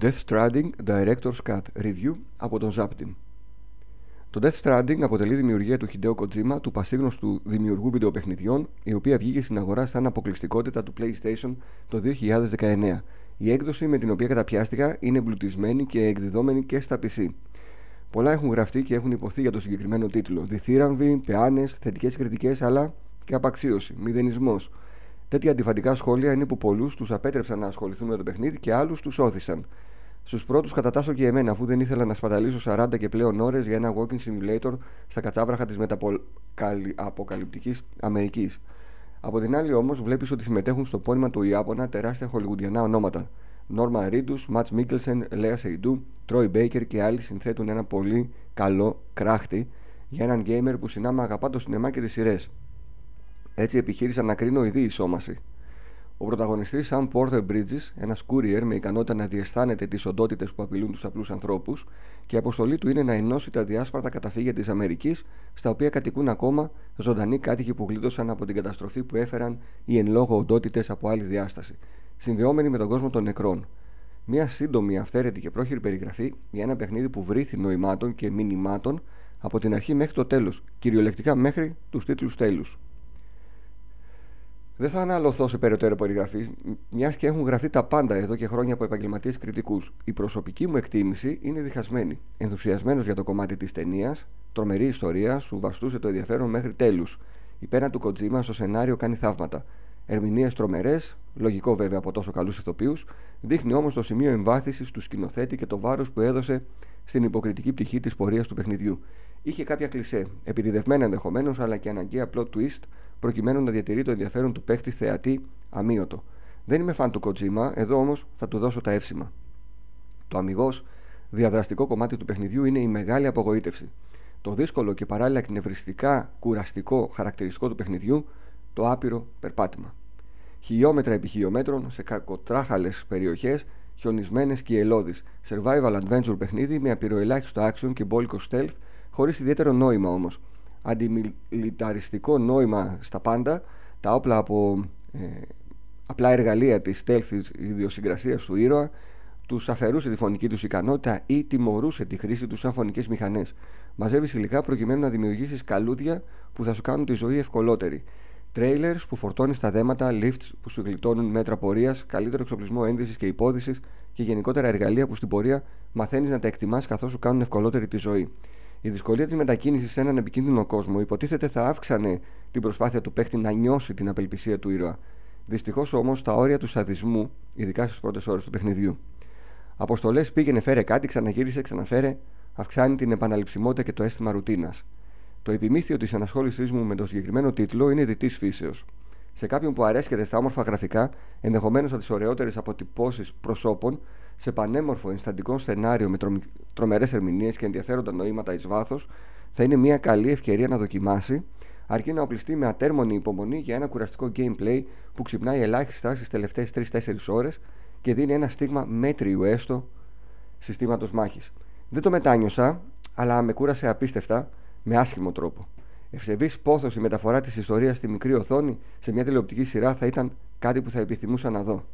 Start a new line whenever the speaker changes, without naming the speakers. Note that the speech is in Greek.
Death Stranding Director's Cut Review από τον Zaptim. Το Death Stranding αποτελεί δημιουργία του Hideo Kojima, του πασίγνωστου δημιουργού βιντεοπαιχνιδιών, η οποία βγήκε στην αγορά σαν αποκλειστικότητα του PlayStation το 2019. Η έκδοση με την οποία καταπιάστηκα είναι εμπλουτισμένη και εκδιδόμενη και στα PC. Πολλά έχουν γραφτεί και έχουν υποθεί για το συγκεκριμένο τίτλο. Διθύραμβοι, πεάνες, θετικές κριτικές αλλά και απαξίωση, μηδενισμός. Τέτοια αντιφατικά σχόλια είναι που πολλούς τους απέτρεψαν να ασχοληθούν με το παιχνίδι και άλλους τους όθησαν. Στους πρώτους κατατάσσω και εμένα, αφού δεν ήθελα να σπαταλήσω 40 και πλέον ώρες για ένα walking simulator στα κατσάβραχα της μεταποκαλυπτικής Αμερικής. Από την άλλη όμως, βλέπεις ότι συμμετέχουν στο πόνημα του Ιάπωνα τεράστια χολιγουντιανά ονόματα. Νόρμα Ρίντου, Ματς Μίκελσεν, Λέα Σεϊντού, Τρόι Μπέικερ και άλλοι συνθέτουν ένα πολύ καλό κράχτη για έναν γκέιμερ που συνάμα αγαπά το σινεμά και τις σειρές. Έτσι επιχείρησα να κρίνω η σώμαση. Ο πρωταγωνιστής Sam Porter Bridges, ένας courier με ικανότητα να διαισθάνεται τις οντότητες που απειλούν τους απλούς ανθρώπους, και η αποστολή του είναι να ενώσει τα διάσπαρτα καταφύγια της Αμερικής, στα οποία κατοικούν ακόμα ζωντανοί κάτοικοι που γλίτωσαν από την καταστροφή που έφεραν οι εν λόγω οντότητες από άλλη διάσταση, συνδεόμενοι με τον κόσμο των νεκρών. Μια σύντομη, αυθαίρετη και πρόχειρη περιγραφή για ένα παιχνίδι που βρήθη νοημάτων και μηνυμάτων από την αρχή μέχρι το τέλος, κυριολεκτικά μέχρι τους τίτλους τέλους. Δεν θα αναλωθώ σε περαιτέρω περιγραφή, μιας και έχουν γραφτεί τα πάντα εδώ και χρόνια από επαγγελματίες κριτικούς. Η προσωπική μου εκτίμηση είναι διχασμένη. Ενθουσιασμένος για το κομμάτι της ταινίας, τρομερή ιστορία, σου βαστούσε το ενδιαφέρον μέχρι τέλους. Η πένα του Κοτζίμα στο σενάριο κάνει θαύματα. Ερμηνείες τρομερές, λογικό βέβαια από τόσο καλούς ηθοποιούς, δείχνει όμως το σημείο εμβάθυνσης του σκηνοθέτη και το βάρος που έδωσε στην υποκριτική πτυχή της πορείας του παιχνιδιού. Είχε κάποια κλισέ, επιδιδευμένα ενδεχομένως αλλά και αναγκαία plot twist προκειμένου να διατηρεί το ενδιαφέρον του παίχτη θεατή αμύωτο. Δεν είμαι φαν του Kojima, εδώ όμως θα του δώσω τα εύσημα. Το αμυγός διαδραστικό κομμάτι του παιχνιδιού είναι η μεγάλη απογοήτευση. Το δύσκολο και παράλληλα εκνευριστικά κουραστικό χαρακτηριστικό του παιχνιδιού, το άπειρο περπάτημα. Χιλιόμετρα επί χιλιόμετρων σε κακοτράχαλες περιοχές, χιονισμένες και ελώδεις. Survival adventure παιχνίδι με απειροελάχιστο action και μπόλικο stealth, χωρίς ιδιαίτερο νόημα όμως αντιμιλιταριστικό νόημα στα πάντα, τα όπλα από ε, απλά εργαλεία της τέλθης ιδιοσυγκρασίας του ήρωα, τους αφαιρούσε τη φωνική τους ικανότητα ή τιμωρούσε τη χρήση τους σαν φωνικές μηχανές. Μαζεύεις υλικά προκειμένου να δημιουργήσεις καλούδια που θα σου κάνουν τη ζωή ευκολότερη. Τρέιλερς που φορτώνεις στα δέματα, lifts που σου γλιτώνουν μέτρα πορείας, καλύτερο εξοπλισμό ένδυσης και υπόδησης και γενικότερα εργαλεία που στην πορεία μαθαίνεις να τα εκτιμάς καθώς σου κάνουν ευκολότερη τη ζωή. Η δυσκολία της μετακίνησης σε έναν επικίνδυνο κόσμο υποτίθεται θα αύξανε την προσπάθεια του παίχτη να νιώσει την απελπισία του ήρωα. Δυστυχώς όμως τα όρια του σαδισμού, ειδικά στις πρώτες ώρες του παιχνιδιού. Αποστολές πήγαινε, φέρε κάτι, ξαναγύρισε, ξαναφέρε, αυξάνει την επαναληψιμότητα και το αίσθημα ρουτίνας. Το επιμήθειο της ανασχόλησής μου με το συγκεκριμένο τίτλο είναι διτής φύσεως. Σε κάποιον που αρέσκεται στα όμορφα γραφικά, ενδεχομένως από τις ωραιότερες αποτυπώσεις προσώπων, σε πανέμορφο ενσταντικό σενάριο με τρομερές ερμηνείες και ενδιαφέροντα νοήματα εις βάθος, θα είναι μια καλή ευκαιρία να δοκιμάσει, αρκεί να οπλιστεί με ατέρμονη υπομονή για ένα κουραστικό gameplay που ξυπνάει ελάχιστα στις τελευταίες 3-4 ώρες και δίνει ένα στίγμα μέτριου έστω συστήματος μάχης. Δεν το μετάνιωσα, αλλά με κούρασε απίστευτα με άσχημο τρόπο. Ευσεβής πόθος η μεταφορά της ιστορίας στη μικρή οθόνη σε μια τηλεοπτική σειρά θα ήταν κάτι που θα επιθυμούσα να δω.